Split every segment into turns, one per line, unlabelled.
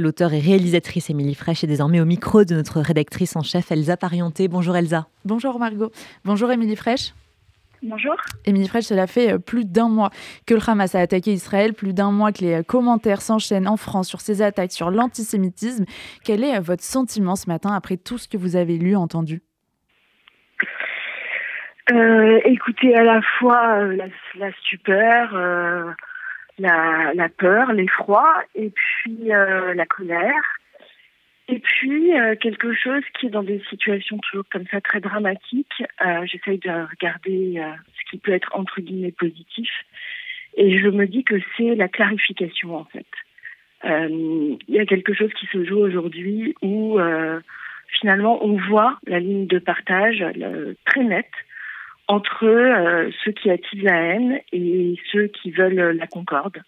L'auteur et réalisatrice Émilie Fraîche est désormais au micro de notre rédactrice en chef Elsa Parienté. Bonjour Elsa.
Bonjour Margot. Bonjour Émilie Fraîche.
Bonjour.
Émilie Fraîche, cela fait euh, plus d'un mois que le Hamas a attaqué Israël, plus d'un mois que les euh, commentaires s'enchaînent en France sur ces attaques, sur l'antisémitisme. Quel est euh, votre sentiment ce matin après tout ce que vous avez lu, entendu?
Écoutez, à la fois la, stupeur, la, la, peur, l'effroi et puis euh, la colère. Et puis euh, quelque chose qui est dans des situations toujours comme ça très dramatiques, euh, j'essaye de regarder ce qui peut être entre guillemets positif. Et je me dis que c'est la clarification en fait. Il y a quelque chose qui se joue aujourd'hui où finalement on voit la ligne de partage très nette entre euh, ceux qui attisent la haine et ceux qui veulent la concorde,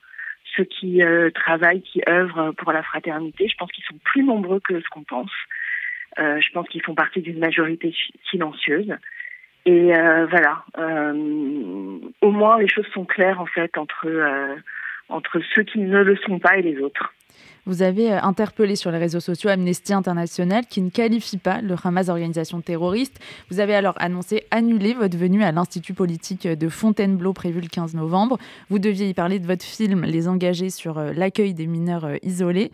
ceux qui euh, travaillent, qui œuvrent pour la fraternité. Je pense qu'ils sont plus nombreux que ce qu'on pense. Euh, je pense qu'ils font partie d'une majorité silencieuse. Et voilà, au moins les choses sont claires en fait entre entre ceux qui ne le sont pas et les autres.
Vous avez euh, interpellé sur les réseaux sociaux Amnesty International qui ne qualifie pas le Hamas d'organisation terroriste. Vous avez alors annoncé annuler votre venue à l'Institut politique de Fontainebleau prévu le 15 novembre. Vous deviez y parler de votre film Les engagés sur euh, l'accueil des mineurs euh, isolés,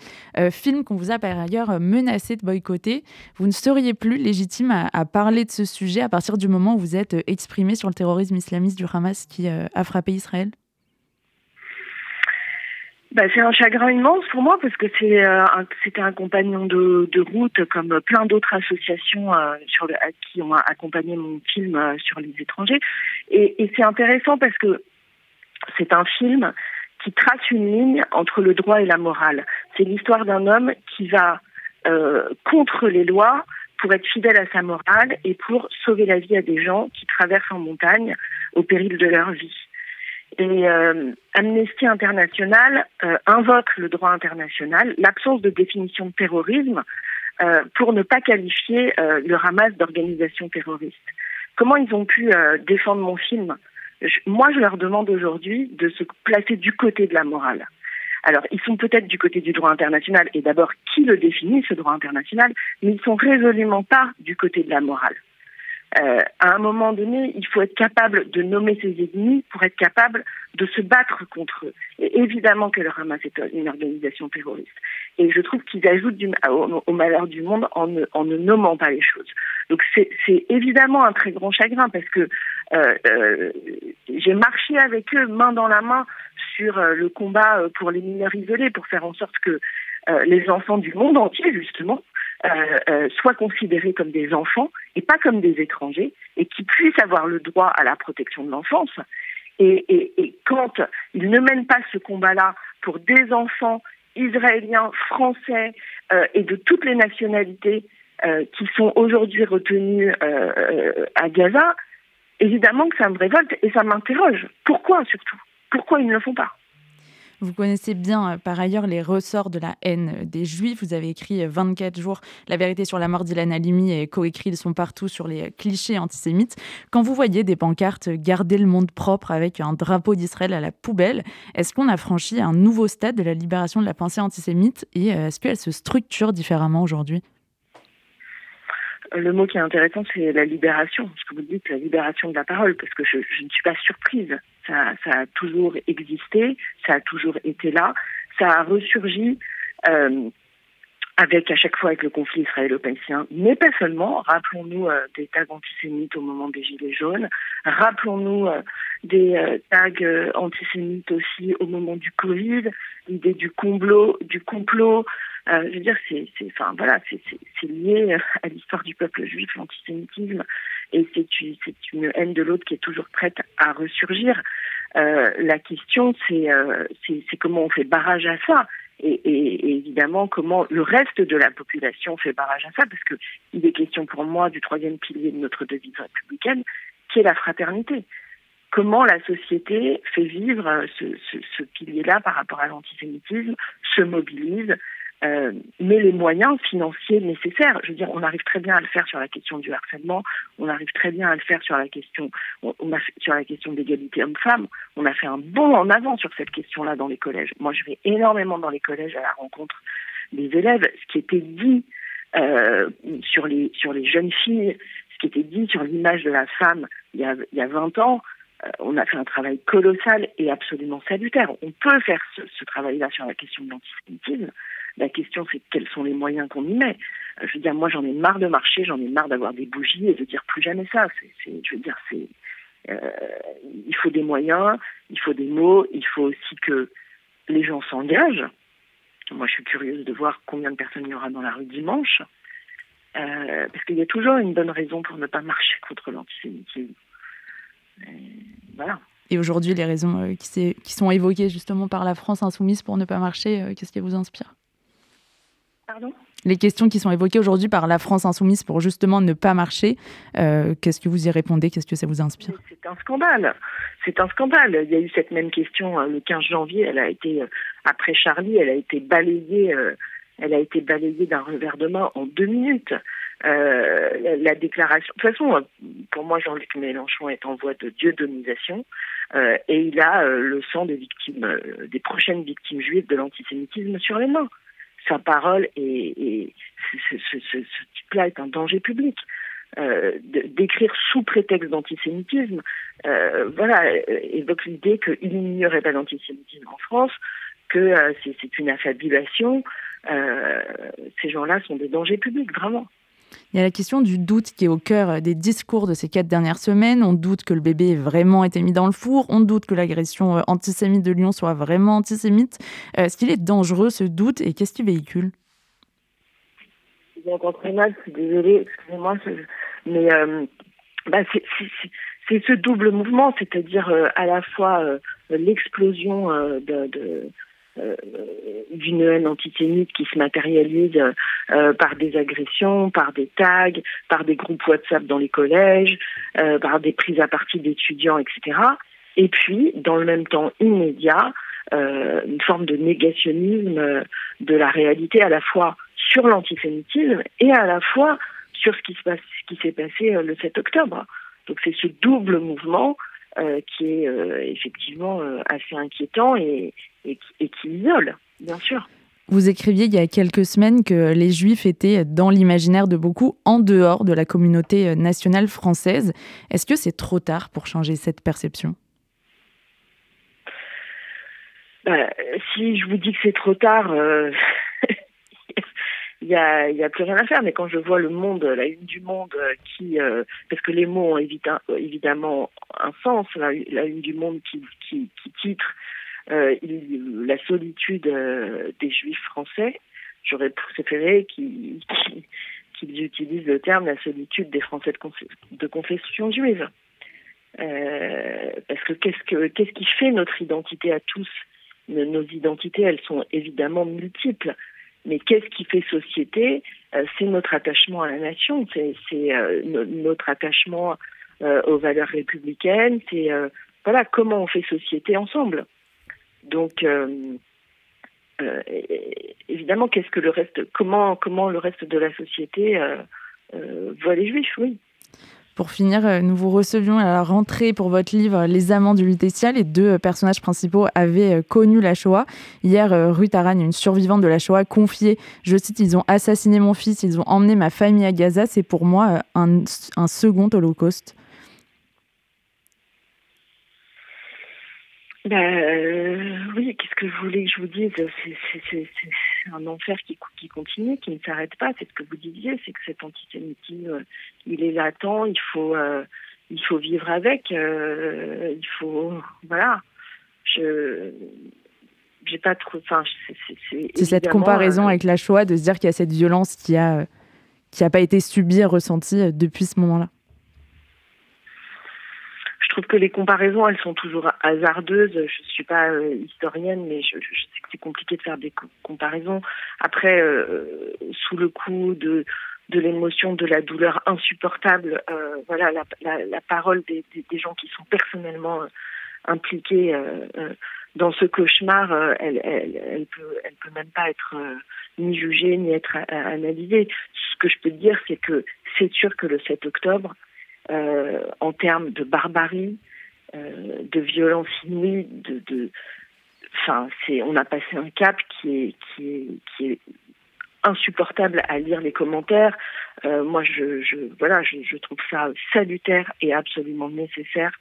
film qu'on vous a par ailleurs menacé de boycotter. Vous ne seriez plus légitime à, parler de ce sujet à partir du moment où vous êtes exprimé sur le terrorisme islamiste du Hamas qui a frappé Israël?
Bah, c'est un chagrin immense pour moi parce que c'est euh, c'était un compagnon de, route comme plein d'autres associations euh, sur qui ont accompagné mon film euh, sur les étrangers et c'est intéressant parce que c'est un film qui trace une ligne entre le droit et la morale. C'est l'histoire d'un homme qui va contre les lois pour être fidèle à sa morale et pour sauver la vie à des gens qui traversent en montagne au péril de leur vie. Et euh, Amnesty International euh, invoque le droit international, l'absence de définition de terrorisme, euh, pour ne pas qualifier le Hamas d'organisation terroriste. Comment ils ont pu défendre mon film? Moi, je leur demande aujourd'hui de se placer du côté de la morale. Alors, ils sont peut-être du côté du droit international, et d'abord, qui le définit, ce droit international, mais ils sont résolument pas du côté de la morale. Euh, à un moment donné, il faut être capable de nommer ses ennemis pour être capable de se battre contre eux. Et évidemment que le Hamas est une organisation terroriste. Et je trouve qu'ils ajoutent du, au, malheur du monde en ne, en ne nommant pas les choses. Donc c'est évidemment un très grand chagrin parce que euh, euh, j'ai marché avec eux main dans la main sur euh, le combat euh, pour les mineurs isolés, pour faire en sorte que euh, les enfants du monde entier, justement, soient considérés comme des enfants et pas comme des étrangers, et qui puissent avoir le droit à la protection de l'enfance. Et, quand ils ne mènent pas ce combat-là pour des enfants israéliens, français euh, et de toutes les nationalités euh, qui sont aujourd'hui retenus euh, à Gaza, évidemment que ça me révolte et ça m'interroge. Pourquoi surtout? Pourquoi ils ne le font pas?
Vous connaissez bien euh, par ailleurs les ressorts de la haine des Juifs. Vous avez écrit 24 euh, jours La vérité sur la mort d'Ilan Halimi et coécrit Ils sont partout sur les clichés antisémites. Quand vous voyez des pancartes Garder le monde propre avec un drapeau d'Israël à la poubelle, est-ce qu'on a franchi un nouveau stade de la libération de la pensée antisémite et euh, est-ce qu'elle se structure différemment aujourd'hui?
Le mot qui est intéressant, c'est la libération. Ce que vous dites, la libération de la parole, parce que je ne suis pas surprise. Ça, a toujours existé, ça a toujours été là, ça a ressurgi euh, avec à chaque fois avec le conflit israélo-palestinien, mais pas seulement. Rappelons-nous euh, des tags antisémites au moment des Gilets jaunes. Rappelons-nous euh, des tags antisémites aussi au moment du Covid. L'idée du complot, du complot. Je veux dire, c'est, enfin voilà, c'est, lié à l'histoire du peuple juif, l'antisémitisme, et c'est, une haine de l'autre qui est toujours prête à ressurgir. la question, c'est, c'est comment on fait barrage à ça et, évidemment comment le reste de la population fait barrage à ça, parce que il est question pour moi du troisième pilier de notre devise républicaine, qui est la fraternité. Comment la société fait vivre ce pilier-là par rapport à l'antisémitisme, se mobilise, euh, mais les moyens financiers nécessaires. Je veux dire, on arrive très bien à le faire sur la question du harcèlement, on arrive très bien à le faire sur la question, on, a sur la question d'égalité homme-femme. On a fait un bond en avant sur cette question-là dans les collèges. Moi, je vais énormément dans les collèges à la rencontre des élèves, ce qui était dit euh, sur les sur les jeunes filles, ce qui était dit sur l'image de la femme il y a il y a 20 ans, euh, on a fait un travail colossal et absolument salutaire. On peut faire ce, ce travail-là sur la question de l'antisémitisme. La question, c'est quels sont les moyens qu'on y met. Euh, je veux dire, moi, j'en ai marre de marcher, j'en ai marre d'avoir des bougies et de dire plus jamais ça. Je veux dire, c'est, euh, il faut des moyens, il faut des mots, il faut aussi que les gens s'engagent. Moi, je suis curieuse de voir combien de personnes il y aura dans la rue dimanche, euh, parce qu'il y a toujours une bonne raison pour ne pas marcher contre l'antisémitisme.
Voilà. Et aujourd'hui, les raisons euh, qui, sont évoquées justement par la France insoumise pour ne pas marcher, euh, qu'est-ce qui vous inspire?
Pardon?
Les questions qui sont évoquées aujourd'hui par la France insoumise pour justement ne pas marcher, euh, qu'est-ce que vous y répondez? Qu'est-ce que ça vous inspire?
C'est un scandale. C'est un scandale. Il y a eu cette même question le 15 janvier. Elle a été après Charlie, elle a été balayée. elle a été balayée d'un revers de main en deux minutes. Euh, la, déclaration. De toute façon, pour moi, Jean-Luc Mélenchon est en voie de dieudonisation euh, et il a euh, le sang des victimes, euh, des prochaines victimes juives de l'antisémitisme sur les mains. Sa parole et, ce, ce, type-là est un danger public. d'écrire sous prétexte d'antisémitisme, voilà, évoque l'idée qu'il n'y aurait pas d'antisémitisme en France, que c'est une affabulation. ces gens-là sont des dangers publics, vraiment.
Il y a la question du doute qui est au cœur des discours de ces quatre dernières semaines. On doute que le bébé ait vraiment été mis dans le four. On doute que l'agression euh, antisémite de Lyon soit vraiment antisémite. Euh, est-ce qu'il est dangereux ce doute et qu'est-ce qu'il véhicule?
Je très mal, je suis désolée, excusez-moi, mais euh, bah, c'est ce double mouvement, c'est-à-dire à la fois l'explosion de euh, d'une haine antisémite qui se matérialise euh, par des agressions, par des tags, par des groupes WhatsApp dans les collèges, euh, par des prises à partie d'étudiants, etc. Et puis, dans le même temps immédiat, une forme de négationnisme de la réalité à la fois sur l'antisémitisme et à la fois sur ce qui se ce qui s'est passé le 7 octobre. Donc c'est ce double mouvement euh, qui est euh, effectivement euh, assez inquiétant et, et, qui isole, bien sûr.
Vous écriviez il y a quelques semaines que les Juifs étaient dans l'imaginaire de beaucoup en dehors de la communauté nationale française. Est-ce que c'est trop tard pour changer cette perception?
Bah, Si je vous dis que c'est trop tard, il y a, plus rien à faire. Mais quand je vois le monde, la une du monde qui, euh, parce que les mots ont évidemment un sens, la, une du monde qui, qui, titre euh, la solitude euh, des juifs français, j'aurais préféré qu'ils utilisent le terme la solitude des Français de, confession juive. Euh, parce que qu'est-ce que qu'est-ce qui fait notre identité à tous? Nos identités, elles sont évidemment multiples. Mais qu'est-ce qui fait société? C'est notre attachement à la nation, c'est euh, notre attachement aux valeurs républicaines, c'est voilà comment on fait société ensemble. Donc évidemment, qu'est-ce que le reste, comment comment le reste de la société voit les juifs, oui.
Pour finir, euh, nous vous recevions à la rentrée pour votre livre Les Amants du Lutétia. Les deux euh, personnages principaux avaient euh, connu la Shoah. Hier, Ruth Aragne, une survivante de la Shoah, confiait, je cite, Ils ont assassiné mon fils, ils ont emmené ma famille à Gaza. C'est pour moi un second holocauste.
Ben, euh, oui, qu'est-ce que je voulais que je vous dise? C'est un enfer qui, qui continue, qui ne s'arrête pas. C'est ce que vous disiez, c'est que cet antisémitisme, il est latent, il faut, euh, il faut vivre avec, euh, il faut, voilà. Je, j'ai pas trop, enfin,
c'est cette comparaison avec la Shoah de se dire qu'il y a cette violence qui a, qui a pas été subie, ressentie depuis ce moment-là
trouve que les comparaisons, elles sont toujours hasardeuses. Je ne suis pas euh, historienne, mais je, je, sais que c'est compliqué de faire des comparaisons. Après, euh, sous le coup de l'émotion, de la douleur insupportable, euh, voilà, la, parole des, gens qui sont personnellement impliqués dans ce cauchemar, elle, elle, peut, même pas être ni jugée ni être analysée. Ce que je peux dire, c'est que c'est sûr que le 7 octobre, en termes de barbarie, euh, de violence inouïe, de, enfin, c'est, on a passé un cap qui est, insupportable à lire les commentaires. Euh, moi, je, voilà, je, trouve ça salutaire et absolument nécessaire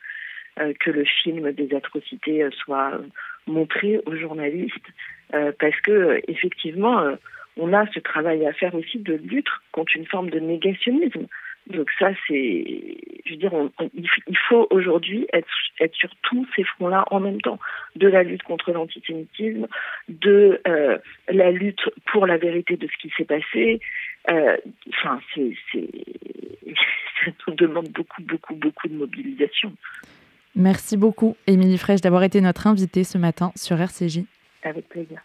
euh, que le film des atrocités euh, soit montré aux journalistes, euh, parce que effectivement, on a ce travail à faire aussi de lutte contre une forme de négationnisme. Donc ça, c'est, je veux dire, on, on, il faut aujourd'hui être, être sur tous ces fronts-là en même temps, de la lutte contre l'antisémitisme, de euh, la lutte pour la vérité de ce qui s'est passé. Euh, enfin, c'est, c'est, ça nous demande beaucoup, beaucoup, beaucoup de mobilisation.
Merci beaucoup, Émilie Fraîche, d'avoir été notre invitée ce matin sur RCJ.
Avec plaisir.